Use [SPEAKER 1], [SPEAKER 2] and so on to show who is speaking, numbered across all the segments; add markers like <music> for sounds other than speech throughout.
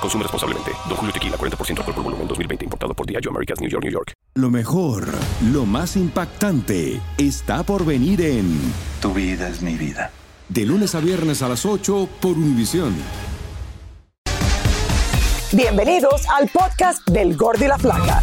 [SPEAKER 1] Consume responsablemente. Don Julio Tequila, 40% alcohol por volumen, 2020. Importado por Diageo Americas, New York, New York.
[SPEAKER 2] Lo mejor, lo más impactante, está por venir en
[SPEAKER 3] Tu vida es mi vida.
[SPEAKER 2] De lunes a viernes a las 8 por Univisión.
[SPEAKER 4] Bienvenidos al podcast del Gordi y la Flaca.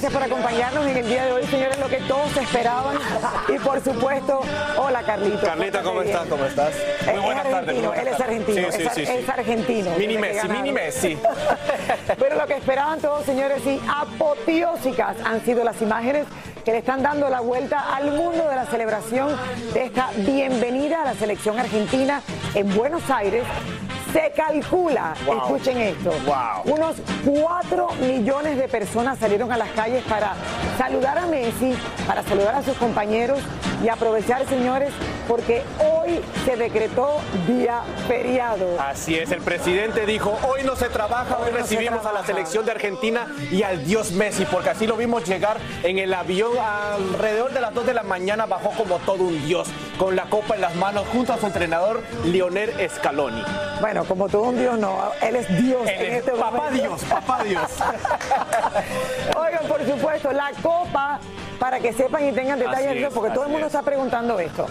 [SPEAKER 4] gracias por acompañarnos en el día de hoy, señores, lo que todos esperaban. Y por supuesto, hola Carlito.
[SPEAKER 5] Carlita, ¿cómo estás? ¿Cómo estás? Muy buenas
[SPEAKER 4] es
[SPEAKER 5] tardes.
[SPEAKER 4] Él es argentino.
[SPEAKER 5] Sí,
[SPEAKER 4] es,
[SPEAKER 5] sí,
[SPEAKER 4] es argentino.
[SPEAKER 5] Mini Messi, mini Messi. <laughs>
[SPEAKER 4] Pero lo que esperaban todos, señores, y apoteósicas han sido las imágenes que le están dando la vuelta al mundo de la celebración de esta bienvenida a la selección argentina en Buenos Aires. Se calcula,
[SPEAKER 6] Wow.
[SPEAKER 4] escuchen esto,
[SPEAKER 6] Wow.
[SPEAKER 4] unos 4 millones de personas salieron a las calles para saludar a Messi, para saludar a sus compañeros y aprovechar, señores, porque hoy se decretó día feriado.
[SPEAKER 5] Así es, el presidente dijo, hoy no se trabaja, hoy,
[SPEAKER 4] Hoy no se
[SPEAKER 5] recibimos a la selección de Argentina y al dios Messi, porque así lo vimos llegar en el avión alrededor de las 2 de la mañana, bajó como todo un dios, con la copa en las manos, junto a su entrenador Lionel Scaloni.
[SPEAKER 4] Bueno, como todo un Dios, no, él es Dios
[SPEAKER 5] Él
[SPEAKER 4] en
[SPEAKER 5] es
[SPEAKER 4] este
[SPEAKER 5] papá
[SPEAKER 4] momento.
[SPEAKER 5] Dios, papá Dios. <laughs>
[SPEAKER 4] Oigan, por supuesto, la copa, para que sepan y tengan detalles,
[SPEAKER 5] es,
[SPEAKER 4] porque todo el mundo
[SPEAKER 5] es.
[SPEAKER 4] está preguntando esto.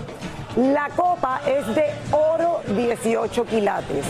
[SPEAKER 4] La copa es de oro 18 quilates.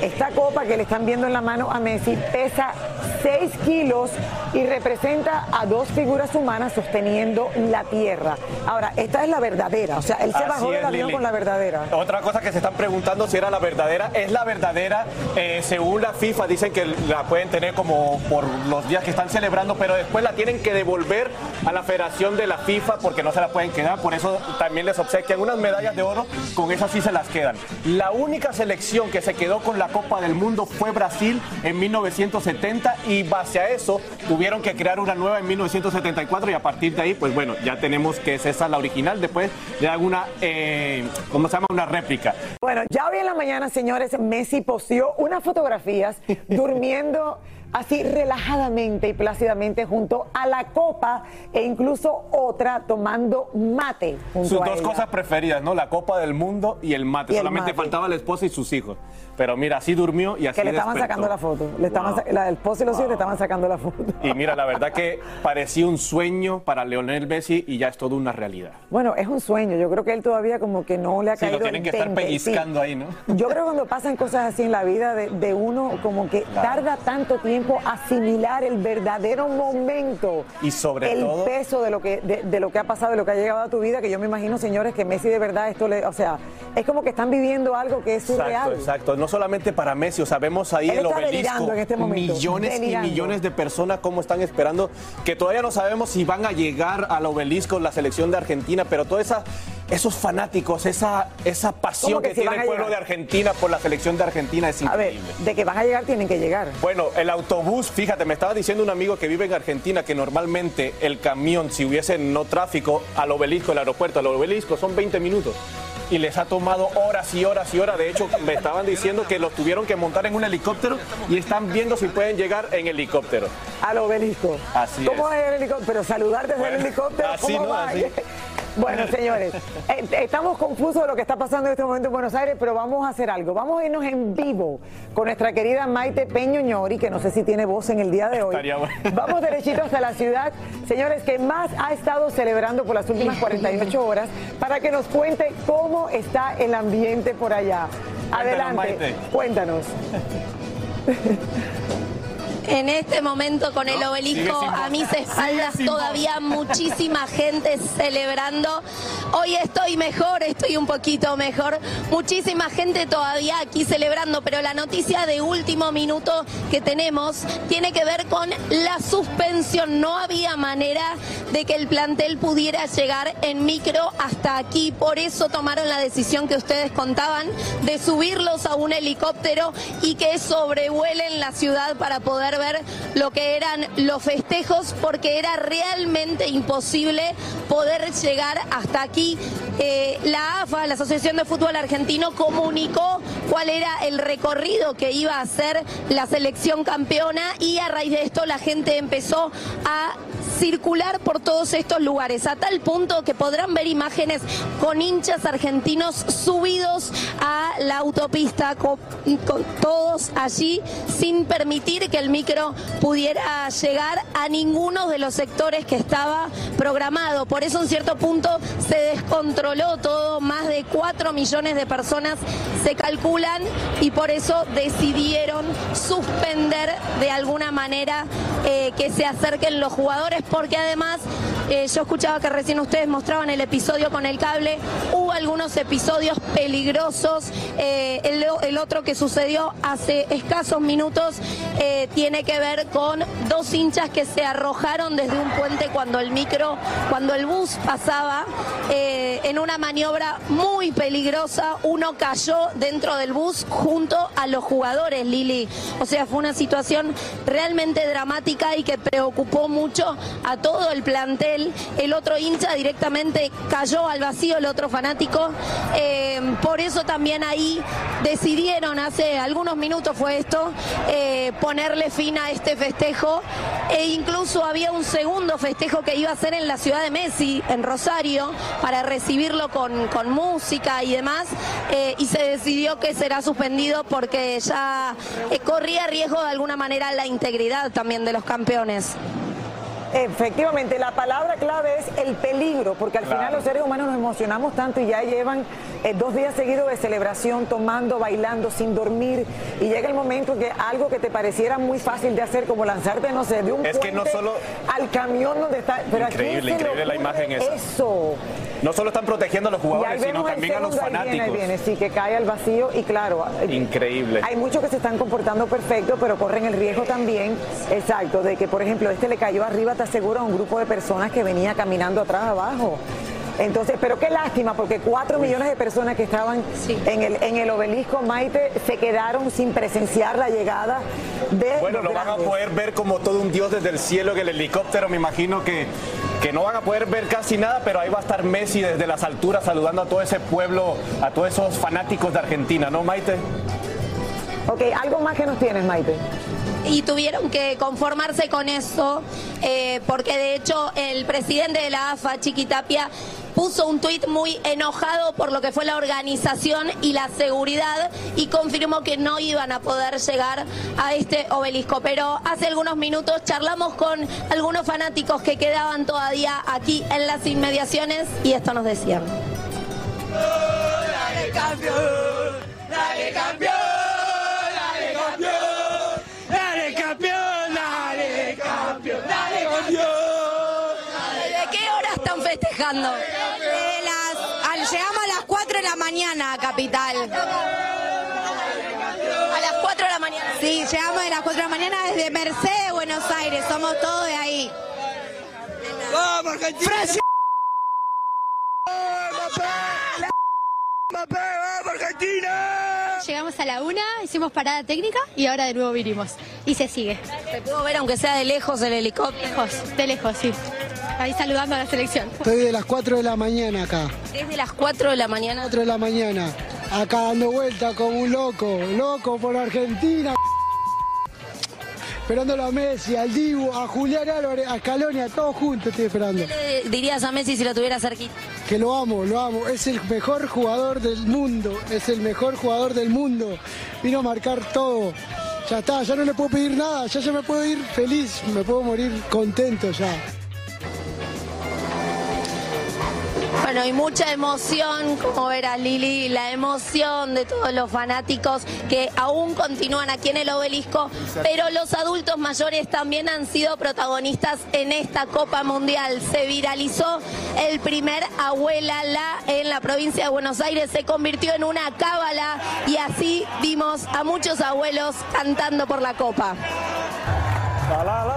[SPEAKER 4] Esta copa que le están viendo en la mano a Messi pesa 6 kilos y representa a dos figuras humanas sosteniendo la tierra. Ahora, esta es la verdadera, o sea, él se
[SPEAKER 5] Así
[SPEAKER 4] bajó del avión
[SPEAKER 5] Lili.
[SPEAKER 4] con la verdadera.
[SPEAKER 5] Otra cosa que se están preguntando si era la verdadera, es la verdadera. eh, según la FIFA dicen que la pueden tener como por los días que están celebrando, pero después la tienen que devolver a la Federación de la FIFA porque no se la pueden quedar. Por eso también les obsequian unas medallas de oro, con esas sí se las quedan. La única selección que se quedó con la Copa del Mundo fue Brasil en 1970 y base a eso tuvieron que crear una nueva en 1974 y a partir de ahí, pues bueno, ya tenemos que es esa la original. Después de alguna, eh, ¿cómo se llama? Una réplica.
[SPEAKER 4] Bueno, ya hoy en la mañana, señores, Messi posteó unas fotografías durmiendo así relajadamente y plácidamente junto a la copa e incluso otra tomando mate junto
[SPEAKER 5] Sus
[SPEAKER 4] a
[SPEAKER 5] dos
[SPEAKER 4] ella.
[SPEAKER 5] cosas preferidas, ¿no? La Copa del Mundo y el mate.
[SPEAKER 4] Y el
[SPEAKER 5] Solamente
[SPEAKER 4] mate.
[SPEAKER 5] faltaba la esposa y sus hijos. Pero mira, así durmió y así
[SPEAKER 4] que le estaban
[SPEAKER 5] despertó.
[SPEAKER 4] sacando la foto. Le estaban
[SPEAKER 5] Wow.
[SPEAKER 4] la del esposo y los hijos le estaban sacando la foto.
[SPEAKER 5] Y mira, la verdad que parecía un sueño para Leonel Messi y ya es todo una realidad.
[SPEAKER 4] Bueno, es un sueño. Yo creo que él todavía como que no le ha
[SPEAKER 5] Sí, lo
[SPEAKER 4] caído
[SPEAKER 5] tienen
[SPEAKER 4] el
[SPEAKER 5] que estar
[SPEAKER 4] 20,
[SPEAKER 5] pellizcando
[SPEAKER 4] sí.
[SPEAKER 5] ahí, ¿no?
[SPEAKER 4] Yo creo que cuando pasan cosas así en la vida de, de uno, como que tarda tanto tiempo asimilar el verdadero momento.
[SPEAKER 5] Y sobre
[SPEAKER 4] el
[SPEAKER 5] todo-
[SPEAKER 4] peso de lo que de, de lo que ha pasado, de lo que ha llegado a tu vida, que yo me imagino, señores, que Messi de verdad esto le, o sea, es como que están viviendo algo que es surreal.
[SPEAKER 5] Exacto, exacto. No solamente para Messi, o sea, vemos ahí
[SPEAKER 4] Él
[SPEAKER 5] el obelisco.
[SPEAKER 4] en este momento,
[SPEAKER 5] millones
[SPEAKER 4] delirando.
[SPEAKER 5] y millones de personas cómo están esperando, que todavía no sabemos si van a llegar al obelisco la selección de Argentina, pero toda esa esos fanáticos, esa, esa pasión
[SPEAKER 4] ¿Cómo que
[SPEAKER 5] tiene el pueblo
[SPEAKER 4] llegar?
[SPEAKER 5] de Argentina por la selección de Argentina es
[SPEAKER 4] A ver,
[SPEAKER 5] increíble.
[SPEAKER 4] de que van a llegar, tienen que llegar.
[SPEAKER 5] Bueno, el autobús, fíjate, me estaba diciendo un amigo que vive en Argentina que normalmente el camión, si hubiese no tráfico, al obelisco, el aeropuerto, al obelisco, son 20 minutos. Y les ha tomado horas y horas y horas. De hecho, me estaban diciendo que los tuvieron que montar en un helicóptero y están viendo si pueden llegar en helicóptero.
[SPEAKER 4] Al obelisco.
[SPEAKER 5] Así
[SPEAKER 4] ¿Cómo
[SPEAKER 5] es.
[SPEAKER 4] es el helicóptero? Pero saludar desde el helicóptero,
[SPEAKER 5] así,
[SPEAKER 4] ¿cómo
[SPEAKER 5] ¿no?
[SPEAKER 4] va?
[SPEAKER 5] Así. <laughs>
[SPEAKER 4] Bueno, señores, <laughs> eh, estamos confusos de lo que está pasando en este momento en Buenos Aires, pero vamos a hacer algo. Vamos a irnos en vivo con nuestra querida Maite Peño Ñori, que no sé si tiene voz en el día de hoy.
[SPEAKER 5] Bueno.
[SPEAKER 4] Vamos derechito hasta la ciudad, señores, que más ha estado celebrando por las últimas 48 horas, para que nos cuente cómo está el ambiente por allá. Adelante, cuéntanos. <laughs>
[SPEAKER 7] En este momento con el obelisco a mis espaldas todavía muchísima gente celebrando. Hoy estoy mejor, estoy un poquito mejor. Muchísima gente todavía aquí celebrando, pero la noticia de último minuto que tenemos tiene que ver con la suspensión. No había manera de que el plantel pudiera llegar en micro hasta aquí. Por eso tomaron la decisión que ustedes contaban de subirlos a un helicóptero y que sobrevuelen la ciudad para poder ver lo que eran los festejos porque era realmente imposible poder llegar hasta aquí. Eh, la AFA, la Asociación de Fútbol Argentino, comunicó cuál era el recorrido que iba a hacer la selección campeona y a raíz de esto la gente empezó a circular por todos estos lugares, a tal punto que podrán ver imágenes con hinchas argentinos subidos a la autopista, con, todos allí, sin permitir que el micro pudiera llegar a ninguno de los sectores que estaba programado. Por eso en cierto punto se descontroló todo, más de 4 millones de personas se calculan y por eso decidieron suspender de alguna manera eh, que se acerquen los jugadores porque además eh, yo escuchaba que recién ustedes mostraban el episodio con el cable, algunos episodios peligrosos, eh, el, otro que sucedió hace escasos minutos eh, tiene que ver con dos hinchas que se arrojaron desde un puente cuando el micro, cuando el bus pasaba eh, en una maniobra muy peligrosa, uno cayó dentro del bus junto a los jugadores, Lili. O sea, fue una situación realmente dramática y que preocupó mucho a todo el plantel. El otro hincha directamente cayó al vacío, el otro fanático. Eh, por eso también ahí decidieron, hace algunos minutos fue esto, eh, ponerle fin a este festejo. E incluso había un segundo festejo que iba a ser en la ciudad de Messi, en Rosario, para recibirlo con, con música y demás. eh, y se decidió que será suspendido porque ya corría riesgo de alguna manera la integridad también de los campeones.
[SPEAKER 4] Efectivamente, la palabra clave es el peligro, porque al final los seres humanos nos emocionamos tanto y ya llevan eh, dos días seguidos de celebración, tomando, bailando, sin dormir, y llega el momento que algo que te pareciera muy fácil de hacer, como lanzarte, no sé, de un
[SPEAKER 5] Es que no solo-
[SPEAKER 4] al camión donde está... Pero ¿a quién
[SPEAKER 5] Increíble,
[SPEAKER 4] le
[SPEAKER 5] increíble la imagen esa.
[SPEAKER 4] Eso.
[SPEAKER 5] No solo están protegiendo a los jugadores, sino también a los
[SPEAKER 4] viene,
[SPEAKER 5] fanáticos.
[SPEAKER 4] viene, sí, que cae al vacío y claro.
[SPEAKER 5] Increíble.
[SPEAKER 4] Hay muchos que se están comportando perfecto, pero corren el riesgo también, exacto, de que, por ejemplo, este le cayó arriba, te aseguro, a un grupo de personas que venía caminando atrás abajo. Entonces, pero qué lástima, porque cuatro millones de personas que estaban en, el, en el obelisco Maite se quedaron sin presenciar la llegada de.
[SPEAKER 5] Bueno,
[SPEAKER 4] los
[SPEAKER 5] lo van a poder ver como todo un dios desde el cielo en el helicóptero. Me imagino que, que no van a poder ver casi nada, pero ahí va a estar Messi desde las alturas saludando a todo ese pueblo, a todos esos fanáticos de Argentina, ¿no, Maite?
[SPEAKER 4] Ok, algo más que nos tienes, Maite.
[SPEAKER 7] y tuvieron que conformarse con eso, eh, porque de hecho el presidente de la AFA, Chiquitapia, puso un tuit muy enojado por lo que fue la organización y la seguridad y confirmó que no iban a poder llegar a este obelisco. Pero hace algunos minutos charlamos con algunos fanáticos que quedaban todavía aquí en las inmediaciones y esto nos decían.
[SPEAKER 8] Dale campeón, dale campeón, dale campeón, dale campeón, dale campeón, dale campeón.
[SPEAKER 7] ¿De qué hora están festejando?
[SPEAKER 9] Mañana desde Mercedes, Buenos Aires. Somos todos de ahí.
[SPEAKER 8] ¡Vamos, Argentina! ¡Francia! ¡Mbappé, vamos, Argentina!
[SPEAKER 10] Llegamos a la una, hicimos parada técnica y ahora de nuevo vinimos. Y se sigue.
[SPEAKER 7] Se pudo ver aunque sea de lejos el helicóptero.
[SPEAKER 10] Lejos, de lejos, sí. Ahí saludando a la selección.
[SPEAKER 11] Estoy de las 4 de la mañana acá.
[SPEAKER 7] Desde las 4 de la mañana.
[SPEAKER 11] 4 de la mañana. Acá dando vuelta como un loco. Loco por Argentina. Esperándolo a Messi, al Dibu, a Julián Álvarez, a Scaloni, a todos juntos estoy esperando.
[SPEAKER 7] ¿Qué le dirías a Messi si lo tuviera cerquita?
[SPEAKER 11] Que lo amo, lo amo. Es el mejor jugador del mundo. Es el mejor jugador del mundo. Vino a marcar todo. Ya está, ya no le puedo pedir nada. Ya, ya me puedo ir feliz. Me puedo morir contento ya.
[SPEAKER 7] Bueno, y mucha emoción, como verás Lili, la emoción de todos los fanáticos que aún continúan aquí en el obelisco, pero los adultos mayores también han sido protagonistas en esta Copa Mundial. Se viralizó el primer abuela la en la provincia de Buenos Aires, se convirtió en una cábala y así vimos a muchos abuelos cantando por la Copa.
[SPEAKER 4] Verdad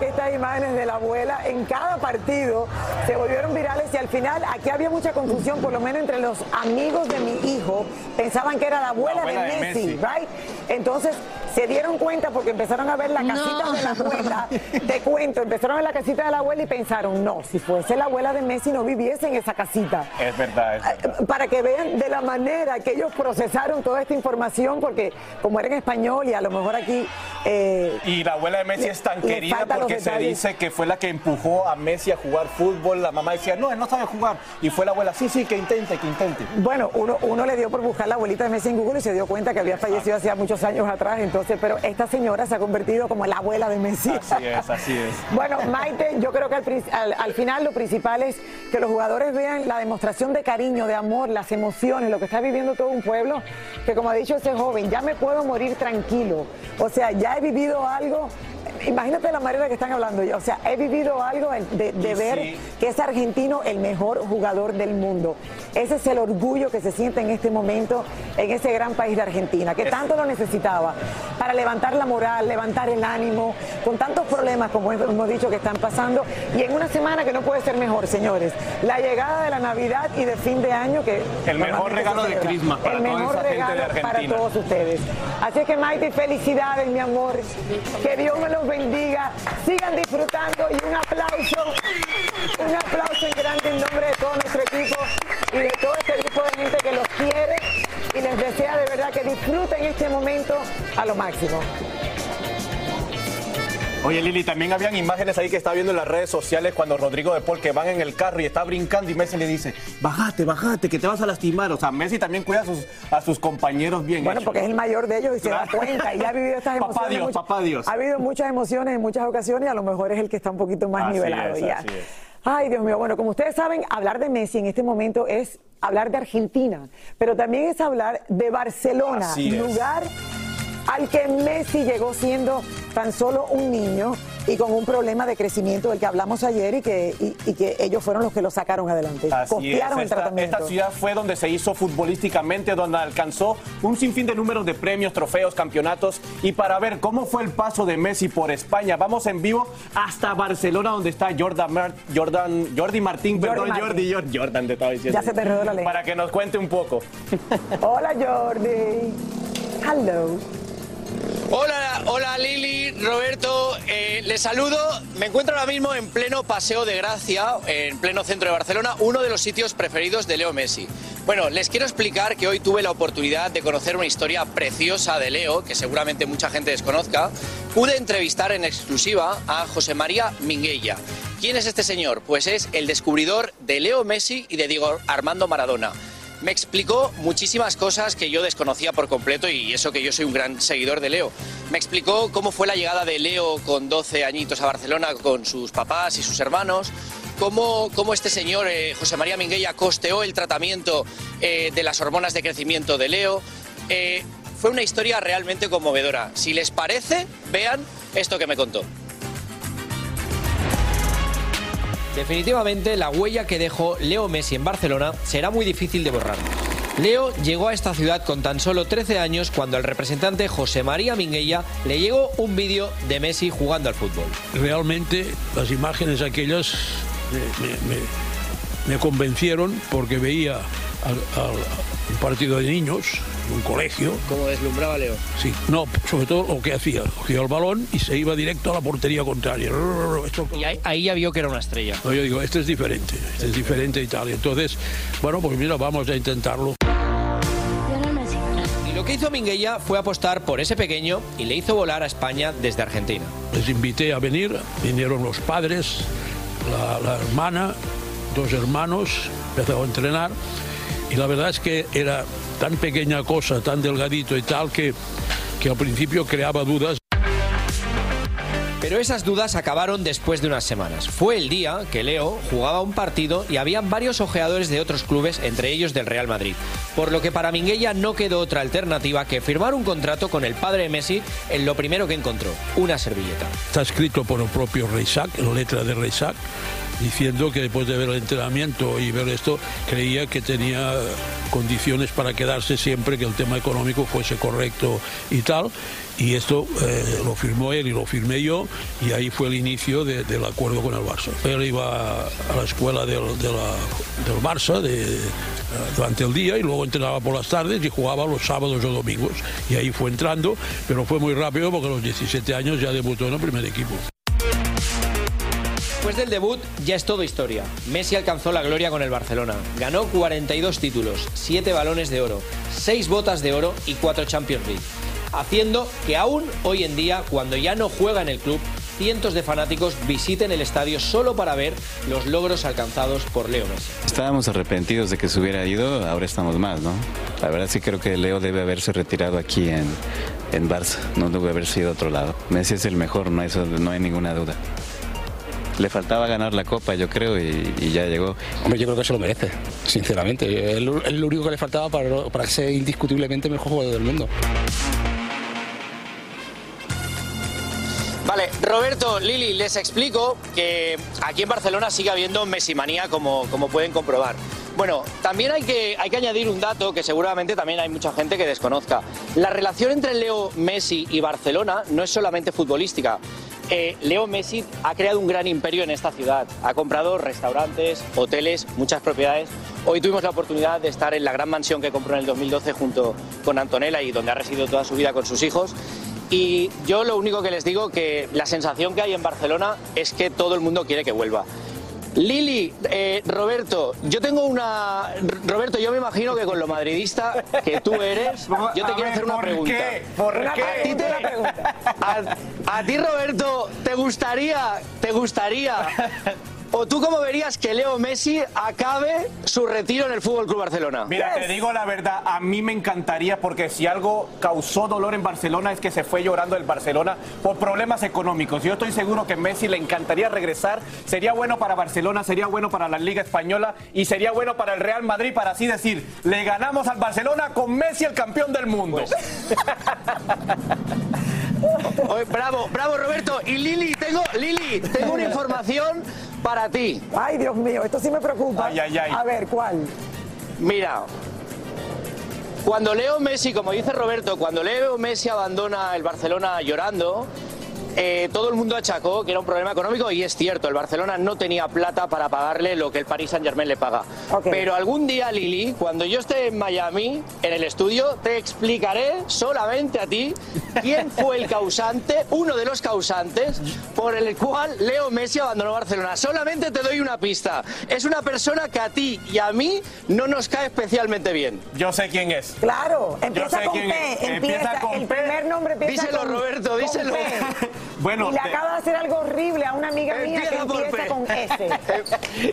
[SPEAKER 4] que estas imágenes de la abuela en cada partido se volvieron virales y al final aquí había mucha confusión, por lo menos entre los amigos de mi hijo, pensaban que era la abuela,
[SPEAKER 5] abuela
[SPEAKER 4] de,
[SPEAKER 5] de
[SPEAKER 4] Messi,
[SPEAKER 5] Messi.
[SPEAKER 4] right? Entonces se dieron cuenta porque empezaron a ver la casita
[SPEAKER 7] No.
[SPEAKER 4] de la abuela. Te cuento, empezaron a ver la casita de la abuela y pensaron, no, si fuese la abuela de Messi no viviese en esa casita
[SPEAKER 5] Es verdad, es verdad.
[SPEAKER 4] para que vean de la manera que ellos procesaron toda esta información, porque como era en español y a lo mejor aquí... eh,
[SPEAKER 5] Y la abuela de Messi
[SPEAKER 4] Le-
[SPEAKER 5] es tan querida porque se dice que fue la que empujó a Messi a jugar fútbol. La mamá decía, no, él no sabe jugar. Y fue la abuela, sí, sí, que intente, que intente.
[SPEAKER 4] Bueno, uno, uno le dio por buscar la abuelita de Messi en Google y se dio cuenta que había fallecido hacía muchos años atrás, entonces, pero esta señora se ha convertido como la abuela de Messi.
[SPEAKER 5] Así es, así es. <laughs>
[SPEAKER 4] Bueno, Maite, yo creo que al, al final lo principal es que los jugadores vean la demostración de cariño, de amor, las emociones, lo que está viviendo todo un pueblo, que como ha dicho ese joven, ya me puedo morir tranquilo. O sea, ya he vivido algo. Imagínate la manera que están hablando yo. O sea, he vivido algo de, ver
[SPEAKER 5] sí.
[SPEAKER 4] que es argentino el mejor jugador del mundo. Ese es el orgullo que se siente en este momento en ese gran país de Argentina, que
[SPEAKER 5] Es-
[SPEAKER 4] tanto lo necesitaba para levantar la moral, levantar el ánimo, con tantos problemas como hemos dicho que están pasando, y en una semana que no puede ser mejor, señores. La llegada de la Navidad y de fin de año que
[SPEAKER 5] El mejor regalo de. Christmas para
[SPEAKER 4] el
[SPEAKER 5] toda
[SPEAKER 4] mejor
[SPEAKER 5] esa gente de
[SPEAKER 4] regalo para todos ustedes. Así es que Maite, felicidades, mi amor. Que Dios me los bendiga. Sigan disfrutando y un aplauso, un aplauso en grande en nombre de todo nuestro equipo y de todo este grupo de gente que los quiere y les desea de verdad que disfruten este momento a lo máximo.
[SPEAKER 5] Oye, Lili, también habían imágenes ahí que estaba viendo en las redes sociales cuando Rodrigo de Paul que van en el carro y está brincando y Messi le dice, bájate, bájate, que te vas a lastimar. O sea, Messi también cuida a sus, a sus compañeros bien.
[SPEAKER 4] Bueno, porque es el mayor de ellos y se da cuenta y ha vivido estas <laughs>
[SPEAKER 5] Papá
[SPEAKER 4] emociones.
[SPEAKER 5] Dios,
[SPEAKER 4] mucho-
[SPEAKER 5] papá Dios.
[SPEAKER 4] Ha habido muchas emociones en muchas ocasiones y a lo mejor es el que está un poquito más
[SPEAKER 5] Así
[SPEAKER 4] nivelado
[SPEAKER 5] es,
[SPEAKER 4] ya.
[SPEAKER 5] así es.
[SPEAKER 4] Ay, Dios mío. Bueno, como ustedes saben, hablar de Messi en este momento es hablar de Argentina, pero también es hablar de Barcelona,
[SPEAKER 5] Así es.
[SPEAKER 4] lugar al que Messi llegó siendo tan solo un niño y con un problema de crecimiento del que hablamos ayer y que, y, y que ellos fueron los que lo sacaron adelante.
[SPEAKER 5] Así
[SPEAKER 4] Costearon
[SPEAKER 5] es,
[SPEAKER 4] el
[SPEAKER 5] esta,
[SPEAKER 4] tratamiento.
[SPEAKER 5] esta ciudad fue donde se hizo futbolísticamente, donde alcanzó un sinfín de números de premios, trofeos, campeonatos. Y para ver cómo fue el paso de Messi por España, vamos en vivo hasta Barcelona, donde está Jordan, Mar- Jordan Jordi Martín,
[SPEAKER 4] Jordi
[SPEAKER 5] perdón,
[SPEAKER 4] Martín.
[SPEAKER 5] Jordi, Jordi, Jordan, te estaba diciendo.
[SPEAKER 4] Ya se te enredó la lengua.
[SPEAKER 5] Para que nos cuente un poco.
[SPEAKER 4] Hola, Jordi. Hello.
[SPEAKER 12] Hola, hola Lili, Roberto, eh, les saludo. Me encuentro ahora mismo en pleno Paseo de Gracia, en pleno centro de Barcelona, uno de los sitios preferidos de Leo Messi. Bueno, les quiero explicar que hoy tuve la oportunidad de conocer una historia preciosa de Leo, que seguramente mucha gente desconozca. Pude entrevistar en exclusiva a José María Minguella. ¿Quién es este señor? Pues es el descubridor de Leo Messi y de Diego Armando Maradona. Me explicó muchísimas cosas que yo desconocía por completo y eso que yo soy un gran seguidor de Leo. Me explicó cómo fue la llegada de Leo con 12 añitos a Barcelona con sus papás y sus hermanos, cómo, cómo este señor, eh, José María Minguella, costeó el tratamiento eh, de las hormonas de crecimiento de Leo. Eh, fue una historia realmente conmovedora. Si les parece, vean esto que me contó.
[SPEAKER 13] Definitivamente la huella que dejó Leo Messi en Barcelona será muy difícil de borrar. Leo llegó a esta ciudad con tan solo 13 años cuando el representante José María Minguella le llegó un vídeo de Messi jugando al fútbol.
[SPEAKER 14] Realmente las imágenes aquellas me, me- convencieron porque veía al- un partido de niños, un colegio.
[SPEAKER 13] ¿Cómo deslumbraba Leo?
[SPEAKER 14] Sí, no, sobre todo lo que hacía, cogía el balón y se iba directo a la portería contraria. Esto-
[SPEAKER 13] Y ahí, ahí ya vio que era una estrella.
[SPEAKER 14] No, yo digo, este es diferente, este es diferente y tal. Entonces, bueno, pues mira, vamos a intentarlo.
[SPEAKER 13] Y lo que hizo Minguella fue apostar por ese pequeño y le hizo volar a España desde Argentina.
[SPEAKER 14] Les invité a venir, vinieron los padres, la, la hermana, dos hermanos, empezó a entrenar y la verdad es que era tan pequeña cosa, tan delgadito y tal que, que al principio creaba dudas.
[SPEAKER 13] Pero esas dudas acabaron después de unas semanas. Fue el día que Leo jugaba un partido y había varios ojeadores de otros clubes, entre ellos del Real Madrid. Por lo que para Minguella no quedó otra alternativa que firmar un contrato con el padre de Messi en lo primero que encontró, una servilleta.
[SPEAKER 14] Está escrito por el propio Reisac, en letra de Reisac, diciendo que después de ver el entrenamiento y ver esto, creía que tenía condiciones para quedarse siempre que el tema económico fuese correcto y tal. Y esto eh, lo firmó él y lo firmé yo, y ahí fue el inicio de- del acuerdo con el Barça. Él iba a la escuela del, del Barça de- durante el día y luego entrenaba por las tardes y jugaba los sábados o domingos. Y ahí fue entrando, pero fue muy rápido porque a los 17 años ya debutó en el primer equipo.
[SPEAKER 13] Después del debut ya es todo historia. Messi alcanzó la gloria con el Barcelona. Ganó 42 títulos, 7 balones de oro, 6 botas de oro y 4 Champions League. Haciendo que aún hoy en día, cuando ya no juega en el club, cientos de fanáticos visiten el estadio solo para ver los logros alcanzados por Leo Messi.
[SPEAKER 15] Estábamos arrepentidos de que se hubiera ido, ahora estamos más, ¿no? La verdad sí creo que Leo debe haberse retirado aquí en, en Barça, no debe haber sido otro lado. Messi es el mejor, no, no hay ninguna duda. Le faltaba ganar la copa, yo creo, y, y ya llegó.
[SPEAKER 16] Hombre, yo creo que se lo merece, sinceramente. Es lo, es lo único que le faltaba para, para ser indiscutiblemente el mejor jugador del mundo.
[SPEAKER 12] Vale, Roberto, Lili, les explico que aquí en Barcelona sigue habiendo Messimanía, como, como pueden comprobar. Bueno, también hay que, hay que añadir un dato que seguramente también hay mucha gente que desconozca. La relación entre Leo Messi y Barcelona no es solamente futbolística. Eh, Leo Messi ha creado un gran imperio en esta ciudad. Ha comprado restaurantes, hoteles, muchas propiedades. Hoy tuvimos la oportunidad de estar en la gran mansión que compró en el 2012 junto con Antonella y donde ha residido toda su vida con sus hijos. Y yo lo único que les digo que la sensación que hay en Barcelona es que todo el mundo quiere que vuelva. Lili, eh, Roberto, yo tengo una... Roberto, yo me imagino que con lo madridista que tú eres, <laughs> yo te
[SPEAKER 5] A
[SPEAKER 12] quiero
[SPEAKER 5] ver,
[SPEAKER 12] hacer una
[SPEAKER 5] ¿por
[SPEAKER 12] pregunta.
[SPEAKER 5] qué? ¿Por qué?
[SPEAKER 12] ti te- a, a ti, Roberto, ¿te gustaría, te gustaría, o tú cómo verías que Leo Messi acabe su retiro en el Fútbol Club Barcelona?
[SPEAKER 5] Mira, te digo la verdad, a mí me encantaría porque si algo causó dolor en Barcelona es que se fue llorando el Barcelona por problemas económicos. Yo estoy seguro que Messi le encantaría regresar. Sería bueno para Barcelona, sería bueno para la Liga Española y sería bueno para el Real Madrid para así decir, le ganamos al Barcelona con Messi el campeón del mundo. <laughs>
[SPEAKER 12] Oye, bravo, bravo Roberto. Y Lili, tengo, Lili, tengo una <laughs> información para ti.
[SPEAKER 4] Ay, Dios mío, esto sí me preocupa.
[SPEAKER 12] Ay, ay, ay.
[SPEAKER 4] A ver, ¿cuál?
[SPEAKER 12] Mira, cuando Leo Messi, como dice Roberto, cuando Leo Messi abandona el Barcelona llorando, eh, todo el mundo achacó que era un problema económico y es cierto, el Barcelona no tenía plata para pagarle lo que el Paris Saint Germain le paga. Pero algún día, Lili, cuando yo esté en Miami, en el estudio, te explicaré solamente a ti quién fue el causante, uno de los causantes, por el cual Leo Messi abandonó Barcelona. Solamente te doy una pista. Es una persona que a ti y a mí no nos cae especialmente bien.
[SPEAKER 5] Yo sé quién es.
[SPEAKER 4] Claro,
[SPEAKER 5] Yo
[SPEAKER 4] empieza
[SPEAKER 5] sé
[SPEAKER 4] con
[SPEAKER 5] quién
[SPEAKER 4] P.
[SPEAKER 5] es.
[SPEAKER 4] Empieza,
[SPEAKER 5] Empieza con
[SPEAKER 4] el
[SPEAKER 5] P.
[SPEAKER 4] primer nombre empieza
[SPEAKER 12] Díselo,
[SPEAKER 4] con
[SPEAKER 12] Roberto,
[SPEAKER 4] con
[SPEAKER 12] díselo.
[SPEAKER 4] P.
[SPEAKER 5] Bueno,
[SPEAKER 4] y le
[SPEAKER 5] te-
[SPEAKER 4] acaba de hacer algo horrible a una amiga mía que
[SPEAKER 5] Empieza
[SPEAKER 4] con S.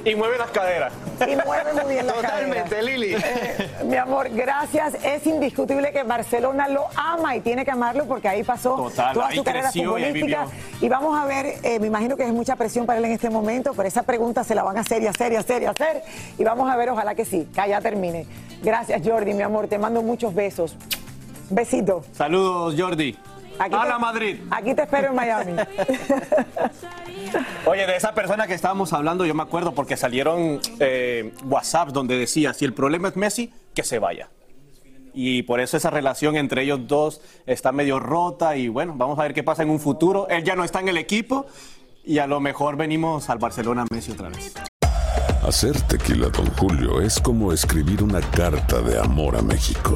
[SPEAKER 4] <laughs>
[SPEAKER 5] y mueve las caderas.
[SPEAKER 4] Y mueve muy bien la
[SPEAKER 12] Totalmente,
[SPEAKER 4] cadera.
[SPEAKER 12] Lili.
[SPEAKER 4] Eh, mi amor, gracias. Es indiscutible que Barcelona lo ama y tiene que amarlo porque ahí pasó
[SPEAKER 5] Total,
[SPEAKER 4] toda
[SPEAKER 5] ahí
[SPEAKER 4] su carrera
[SPEAKER 5] y
[SPEAKER 4] futbolística. Y vamos a ver, eh, me imagino que es mucha presión para él en este momento, pero esa pregunta se la van a hacer y hacer y hacer y hacer. Y vamos a ver, ojalá que sí, que ya termine. Gracias, Jordi, mi amor. Te mando muchos besos. Besito.
[SPEAKER 5] Saludos, Jordi.
[SPEAKER 4] Aquí
[SPEAKER 5] a
[SPEAKER 4] te-
[SPEAKER 5] la Madrid.
[SPEAKER 4] Aquí te espero en Miami. <laughs>
[SPEAKER 5] Oye, de esa persona que estábamos hablando, yo me acuerdo porque salieron eh, WhatsApp donde decía, si el problema es Messi, que se vaya. Y por eso esa relación entre ellos dos está medio rota y bueno, vamos a ver qué pasa en un futuro. Él ya no está en el equipo y a lo mejor venimos al Barcelona Messi otra vez.
[SPEAKER 17] Hacer tequila, Don Julio, es como escribir una carta de amor a México.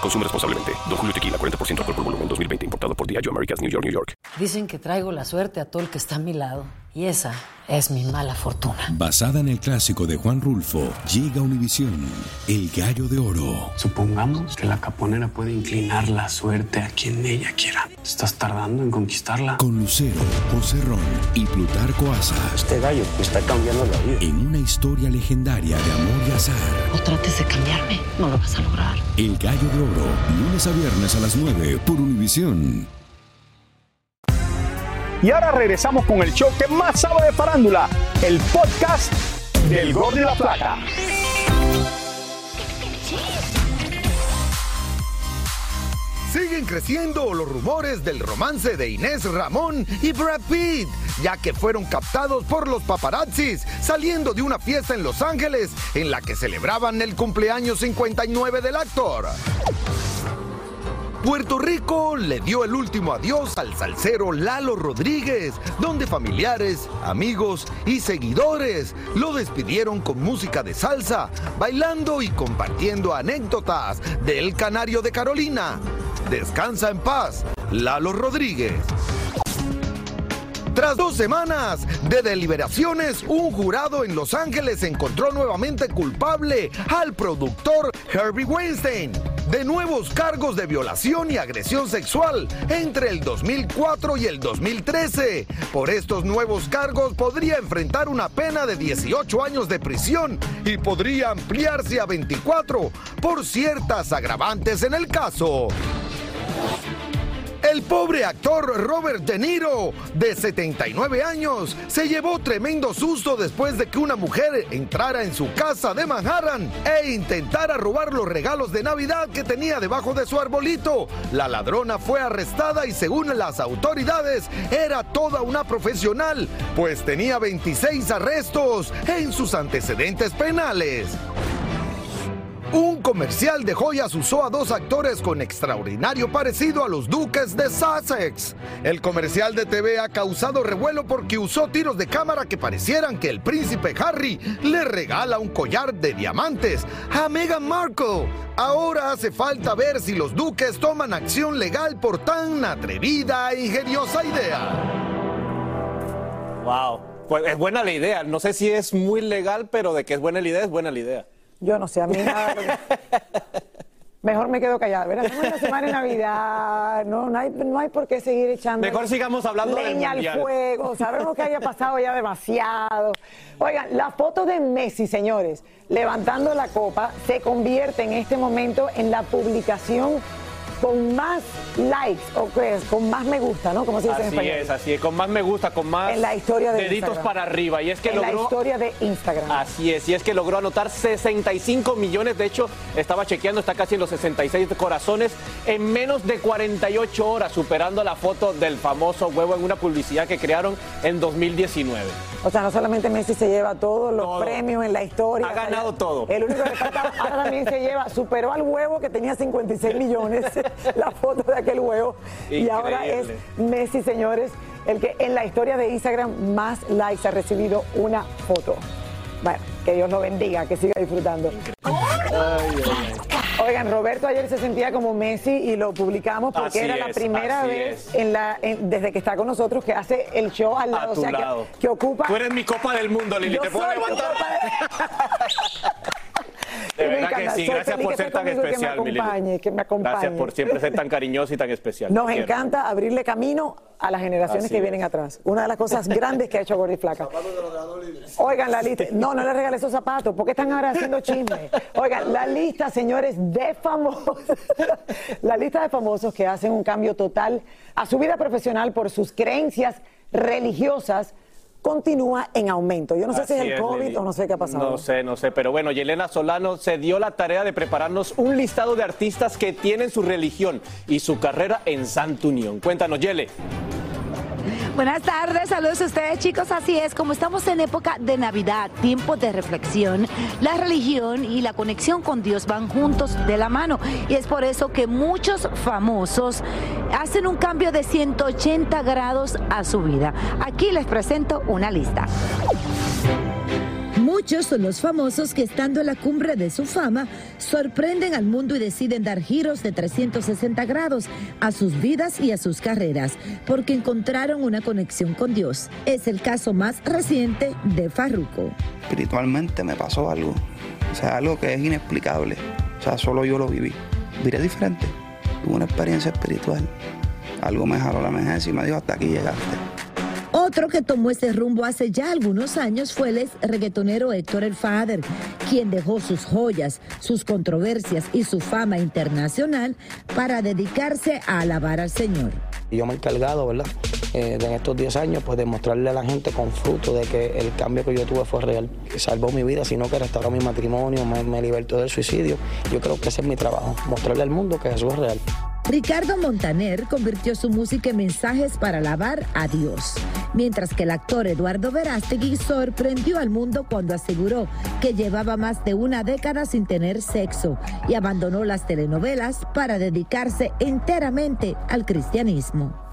[SPEAKER 1] Consume responsablemente. Don Julio Tequila, 40% alcohol por volumen, 2020. Importado por Diageo Americas, New York, New York.
[SPEAKER 18] Dicen que traigo la suerte a todo el que está a mi lado. Y esa es mi mala fortuna.
[SPEAKER 2] Basada en el clásico de Juan Rulfo, llega Univisión, El Gallo de Oro.
[SPEAKER 19] Supongamos que la caponera puede inclinar la suerte a quien ella quiera. ¿Estás tardando en conquistarla?
[SPEAKER 2] Con Lucero, José Ron y Plutarco Asa.
[SPEAKER 19] Este gallo me está cambiando la vida.
[SPEAKER 2] En una historia legendaria de amor y azar.
[SPEAKER 18] No trates de cambiarme, no lo vas a lograr.
[SPEAKER 2] El Gallo de Oro, lunes a viernes a las 9 por Univisión.
[SPEAKER 6] Y ahora regresamos con el show que más sabe de farándula, el podcast del Gol de la Plata.
[SPEAKER 20] Siguen creciendo los rumores del romance de Inés Ramón y Brad Pitt, ya que fueron captados por los paparazzis saliendo de una fiesta en Los Ángeles en la que celebraban el cumpleaños 59 del actor. Puerto Rico le dio el último adiós al salsero Lalo Rodríguez, donde familiares, amigos y seguidores lo despidieron con música de salsa, bailando y compartiendo anécdotas del Canario de Carolina. Descansa en paz, Lalo Rodríguez. Tras dos semanas de deliberaciones, un jurado en Los Ángeles encontró nuevamente culpable al productor Herbie Weinstein de nuevos cargos de violación y agresión sexual entre el 2004 y el 2013. Por estos nuevos cargos podría enfrentar una pena de 18 años de prisión y podría ampliarse a 24 por ciertas agravantes en el caso. El pobre actor Robert De Niro, de 79 años, se llevó tremendo susto después de que una mujer entrara en su casa de Manhattan e intentara robar los regalos de Navidad que tenía debajo de su arbolito. La ladrona fue arrestada y según las autoridades era toda una profesional, pues tenía 26 arrestos en sus antecedentes penales. Un comercial de joyas usó a dos actores con extraordinario parecido a los duques de Sussex. El comercial de TV ha causado revuelo porque usó tiros de cámara que parecieran que el príncipe Harry le regala un collar de diamantes a Meghan Markle. Ahora hace falta ver si los duques toman acción legal por tan atrevida e ingeniosa idea.
[SPEAKER 5] Wow. Pues es buena la idea. No sé si es muy legal, pero de que es buena la idea, es buena la idea.
[SPEAKER 4] Yo no sé, a mí nada. <laughs> Mejor me quedo callada, ¿verdad? Estamos en la semana de Navidad, no, no, hay, no hay por qué seguir echando
[SPEAKER 5] Mejor sigamos hablando del
[SPEAKER 4] leña al fuego, sabemos que haya pasado ya demasiado. Oigan, la foto de Messi, señores, levantando la copa, se convierte en este momento en la publicación con más likes, o qué es, con más me gusta, ¿no? Como se dice en
[SPEAKER 5] Así
[SPEAKER 4] español.
[SPEAKER 5] es, así es, con más me gusta, con más
[SPEAKER 4] En la historia de
[SPEAKER 5] deditos
[SPEAKER 4] Instagram.
[SPEAKER 5] para arriba. Y es que
[SPEAKER 4] en la
[SPEAKER 5] logró
[SPEAKER 4] historia de Instagram.
[SPEAKER 5] Así es, y es que logró anotar 65 millones, de hecho estaba chequeando, está casi en los 66 corazones en menos de 48 horas, superando la foto del famoso huevo en una publicidad que crearon en 2019.
[SPEAKER 4] O sea, no solamente Messi se lleva todos los
[SPEAKER 5] Todo.
[SPEAKER 4] premios en la historia.
[SPEAKER 5] Ha ganado todo.
[SPEAKER 4] El único que falta <laughs> ahora también se lleva, superó al huevo que tenía 56 millones, <laughs> <laughs> la foto de aquel huevo. Y ahora es. Messi, señores, el que en la historia de Instagram más likes ha recibido una foto. Bueno, que Dios lo bendiga, que siga disfrutando. Oigan, Roberto ayer se sentía como Messi y lo publicamos porque
[SPEAKER 5] Así
[SPEAKER 4] era la
[SPEAKER 5] es,
[SPEAKER 4] primera vez
[SPEAKER 5] es.
[SPEAKER 4] en la, en- desde que está con nosotros que hace el show al lado.
[SPEAKER 5] A
[SPEAKER 4] o sea, que-
[SPEAKER 5] lado.
[SPEAKER 4] Que, ocupa.
[SPEAKER 5] Tú eres mi copa del mundo, Lili,
[SPEAKER 4] Yo
[SPEAKER 5] te puedo levantar. <laughs> De verdad que sí, gracias por ser tan especial,
[SPEAKER 4] que
[SPEAKER 5] mi
[SPEAKER 4] me
[SPEAKER 5] Lili.
[SPEAKER 4] acompañe, que me acompañe.
[SPEAKER 5] Gracias por siempre ser tan cariñoso y tan especial.
[SPEAKER 4] Nos encanta abrirle camino a las generaciones
[SPEAKER 5] Así
[SPEAKER 4] que
[SPEAKER 5] es.
[SPEAKER 4] vienen atrás. Una de las cosas grandes que ha hecho Gordy Flaca. Oigan, la lista. No, no le regalé esos zapatos. ¿Por qué están ahora haciendo chisme? Oigan, la lista, señores, de famosos. <laughs> La lista de famosos que hacen un cambio total a su vida profesional por sus creencias religiosas continúa en aumento. Yo no sé si es el
[SPEAKER 5] es,
[SPEAKER 4] COVID
[SPEAKER 5] Lili.
[SPEAKER 4] o no sé qué ha pasado.
[SPEAKER 5] No sé, no sé, pero bueno, Yelena Solano se dio la tarea de prepararnos un listado de artistas que tienen su religión y su carrera en Santa Unión. Cuéntanos, Yele.
[SPEAKER 21] Buenas tardes, saludos a ustedes chicos. Así es, como estamos en época de Navidad, tiempo de reflexión, la religión y la conexión con Dios van juntos de la mano. Y es por eso que muchos famosos hacen un cambio de 180 grados a su vida. Aquí les presento una lista.
[SPEAKER 22] Muchos son los famosos que estando en la cumbre de su fama sorprenden al mundo y deciden dar giros de 360 grados a sus vidas y a sus carreras porque encontraron una conexión con Dios. Es el caso más reciente de Farruko.
[SPEAKER 23] Espiritualmente me pasó algo, o sea, algo que es inexplicable, o sea, solo yo lo viví. Viré diferente, tuve una experiencia espiritual, algo me jaló la emergencia y me dijo hasta aquí llegaste.
[SPEAKER 22] Otro que tomó ese rumbo hace ya algunos años fue el ex reggaetonero Héctor El Father, quien dejó sus joyas, sus controversias y su fama internacional para dedicarse a alabar al Señor.
[SPEAKER 24] Yo me he encargado, ¿verdad? Eh, de en estos 10 años, pues demostrarle a la gente con fruto de que el cambio que yo tuve fue real. Que salvó mi vida, sino que restauró mi matrimonio, me, me libertó del suicidio. Yo creo que ese es mi trabajo, mostrarle al mundo que Jesús es real.
[SPEAKER 22] Ricardo Montaner convirtió su música en mensajes para alabar a Dios, mientras que el actor Eduardo Verástegui sorprendió al mundo cuando aseguró que llevaba más de una década sin tener sexo y abandonó las telenovelas para dedicarse enteramente al cristianismo.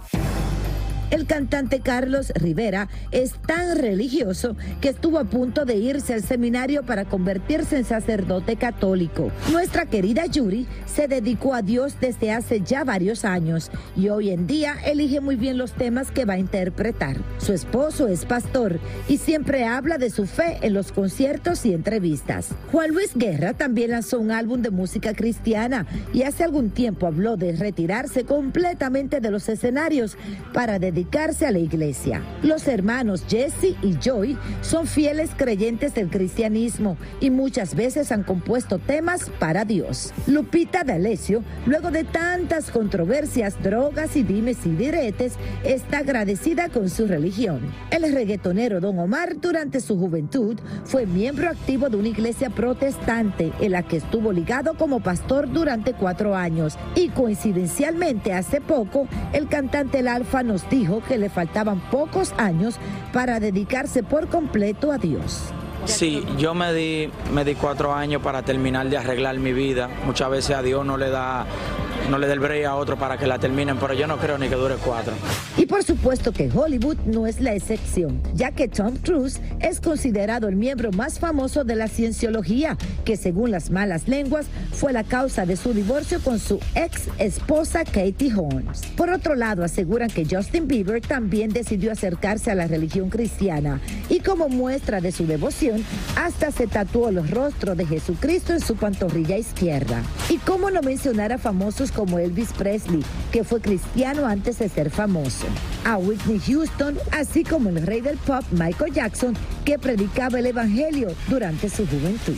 [SPEAKER 22] El cantante Carlos Rivera es tan religioso que estuvo a punto de irse al seminario para convertirse en sacerdote católico. Nuestra querida Yuri se dedicó a Dios desde hace ya varios años y hoy en día elige muy bien los temas que va a interpretar. Su esposo es pastor y siempre habla de su fe en los conciertos y entrevistas. Juan Luis Guerra también lanzó un álbum de música cristiana y hace algún tiempo habló de retirarse completamente de los escenarios para dedicarse a la iglesia. Los hermanos Jesse y Joy son fieles creyentes del cristianismo y muchas veces han compuesto temas para Dios. Lupita D'Alessio, luego de tantas controversias, drogas y dimes y diretes, está agradecida con su religión. El reggaetonero Don Omar durante su juventud fue miembro activo de una iglesia protestante en la que estuvo ligado como pastor durante cuatro años y coincidencialmente hace poco el cantante El Alfa nos dijo que le faltaban pocos años para dedicarse por completo a Dios.
[SPEAKER 25] Sí, yo me di, me di cuatro años para terminar de arreglar mi vida. Muchas veces a Dios no le da no le dé el break a otro para que la terminen, pero yo no creo ni que dure cuatro.
[SPEAKER 22] Y por supuesto que Hollywood no es la excepción, ya que Tom Cruise es considerado el miembro más famoso de la cienciología, que según las malas lenguas fue la causa de su divorcio con su ex esposa Katie Holmes. Por otro lado, aseguran que Justin Bieber también decidió acercarse a la religión cristiana y como muestra de su devoción, hasta se tatuó los rostros de Jesucristo en su pantorrilla izquierda. Y cómo no mencionar a famosos como Elvis Presley, que fue cristiano antes de ser famoso, a Whitney Houston, así como el rey del pop Michael Jackson, que predicaba el Evangelio durante su juventud.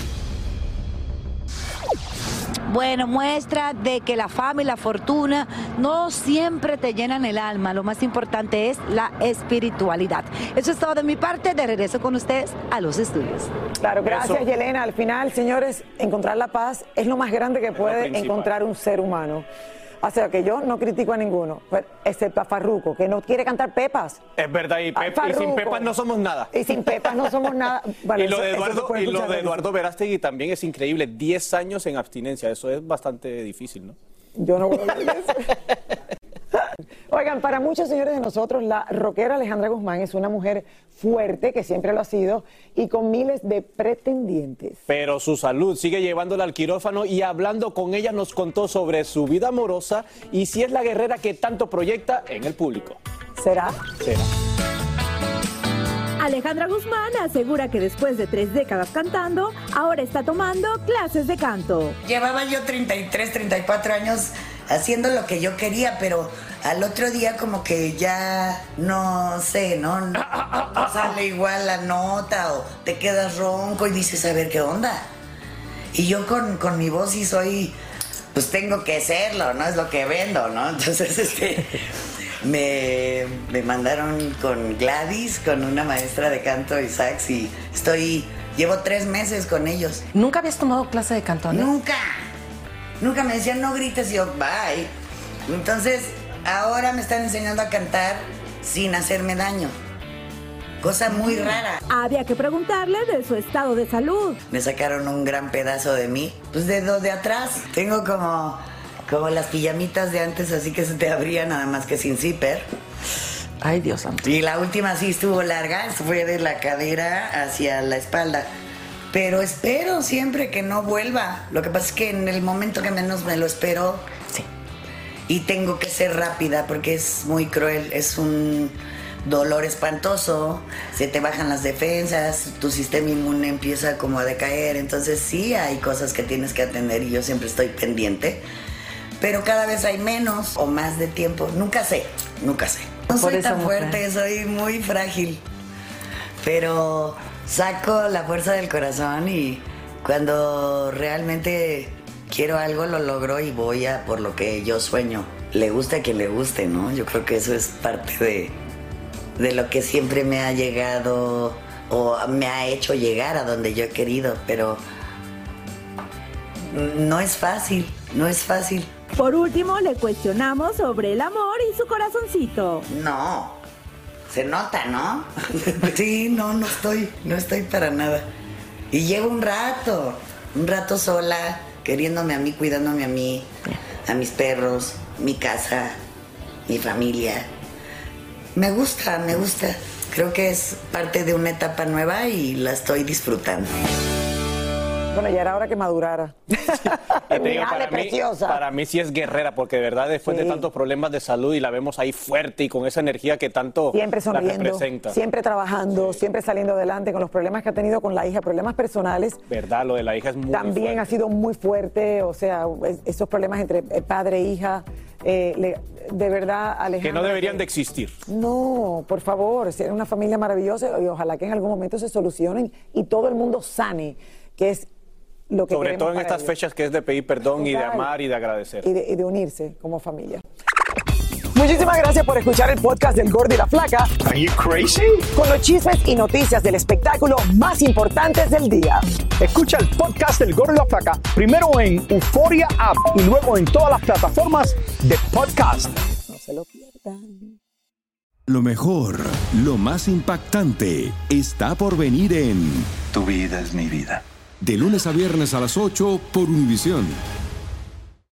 [SPEAKER 21] Bueno, muestra de que la fama y la fortuna no siempre te llenan el alma. Lo más importante es la espiritualidad. Eso es todo de mi parte. De regreso con ustedes a los estudios.
[SPEAKER 4] Claro, gracias, Yelena. Al final, señores, encontrar la paz es lo más grande que puede encontrar un ser humano. O sea, que yo no critico a ninguno, pero excepto a Farruco, que no quiere cantar pepas.
[SPEAKER 5] Es verdad, y,
[SPEAKER 4] A
[SPEAKER 5] Pep- y sin. Pepas no somos nada.
[SPEAKER 4] Y sin pepas no somos nada. <laughs> Bueno,
[SPEAKER 5] y lo
[SPEAKER 4] eso-
[SPEAKER 5] de Eduardo, y lo
[SPEAKER 4] escuchar
[SPEAKER 5] de
[SPEAKER 4] veces.
[SPEAKER 5] Eduardo Verástegui también es increíble. 10 años en abstinencia, eso es bastante difícil, ¿no?
[SPEAKER 4] Yo no voy a hablar de eso. <laughs> Oigan, para muchos señores de nosotros, la rockera Alejandra Guzmán es una mujer fuerte, que siempre lo ha sido, y con miles de pretendientes.
[SPEAKER 5] Pero su salud sigue llevándola al quirófano y hablando con ella nos contó sobre su vida amorosa y si es la guerrera que tanto proyecta en el público.
[SPEAKER 4] ¿Será?
[SPEAKER 5] Será.
[SPEAKER 26] Alejandra Guzmán asegura que después de tres décadas cantando, ahora está tomando clases de canto.
[SPEAKER 27] Llevaba yo 33, 34 años haciendo lo que yo quería, pero al otro día como que ya no sé, ¿no? No sale igual la nota o te quedas ronco y dices, a ver qué onda. Y yo con, con mi voz sí soy, pues tengo que serlo, ¿no? Es lo que vendo, ¿no? <laughs> Entonces, este, me, me mandaron con Gladys, con una maestra de canto y sax y estoy, llevo tres meses con ellos.
[SPEAKER 18] ¿Nunca habías tomado clase de canto? ¿no?
[SPEAKER 27] Nunca. Nunca me decían no grites y yo, bye. Entonces, ahora me están enseñando a cantar sin hacerme daño. Cosa muy rara.
[SPEAKER 26] Había que preguntarle de su estado de salud.
[SPEAKER 27] Me sacaron un gran pedazo de mí, pues de de atrás. Tengo como, como las pijamitas de antes, así que se te abría nada más que sin zipper.
[SPEAKER 18] Ay, Dios santo.
[SPEAKER 27] Y la última sí estuvo larga, fue de la cadera hacia la espalda. Pero espero siempre que no vuelva. Lo que pasa es que en el momento que menos me lo espero, sí. Y tengo que ser rápida porque es muy cruel. Es un dolor espantoso, se te bajan las defensas, tu sistema inmune empieza como a decaer. Entonces sí hay cosas que tienes que atender y yo siempre estoy pendiente. Pero cada vez hay menos o más de tiempo. Nunca sé, nunca sé. No
[SPEAKER 4] Por
[SPEAKER 27] soy tan
[SPEAKER 4] mujer.
[SPEAKER 27] fuerte, soy muy frágil. Pero saco la fuerza del corazón y cuando realmente quiero algo lo logro y voy a por lo que yo sueño. Le gusta a quien le guste, ¿no? Yo creo que eso es parte de, de lo que siempre me ha llegado o me ha hecho llegar a donde yo he querido, pero no es fácil, no es fácil.
[SPEAKER 26] Por último, le cuestionamos sobre el amor y su corazoncito.
[SPEAKER 27] No, se nota, ¿no? <laughs> sí, no, no estoy, no estoy para nada. Y llevo un rato, un rato sola, queriéndome a mí, cuidándome a mí, a mis perros, mi casa, mi familia. Me gusta, me gusta. Creo que es parte de una etapa nueva y la estoy disfrutando.
[SPEAKER 4] Bueno, ya era hora que madurara. <laughs>
[SPEAKER 5] Y te digo, para, mí, para mí sí es guerrera, porque de verdad después de
[SPEAKER 4] Sí.
[SPEAKER 5] tantos problemas de salud y la vemos ahí fuerte y con esa energía que tanto
[SPEAKER 4] Siempre
[SPEAKER 5] la
[SPEAKER 4] sonriendo,
[SPEAKER 5] representa.
[SPEAKER 4] siempre trabajando, siempre saliendo adelante con los problemas que ha tenido con la hija, problemas personales.
[SPEAKER 5] Verdad, lo de la hija es muy
[SPEAKER 4] También
[SPEAKER 5] fuerte.
[SPEAKER 4] ha sido muy fuerte, o sea, es- esos problemas entre eh, padre e hija, eh, le- de verdad, Alejandra.
[SPEAKER 5] que no deberían de existir.
[SPEAKER 4] No, por favor, si era una familia maravillosa y ojalá que en algún momento se solucionen y todo el mundo sane, que es lo que
[SPEAKER 5] Sobre todo en estas
[SPEAKER 4] ellos.
[SPEAKER 5] fechas que es de pedir perdón y de amar y de agradecer.
[SPEAKER 4] y de, y de unirse como familia. Muchísimas gracias por escuchar el podcast del Gordo y la Flaca.
[SPEAKER 6] Are you crazy?
[SPEAKER 4] Con los chismes y noticias del espectáculo más importantes del día.
[SPEAKER 6] Escucha el podcast del Gordo y la Flaca primero en Euforia App y luego en todas las plataformas de podcast.
[SPEAKER 4] No se lo pierdan.
[SPEAKER 2] Lo mejor, lo más impactante, está por venir en
[SPEAKER 28] Tu vida es mi vida.
[SPEAKER 2] De lunes a viernes a las 8 por Univisión.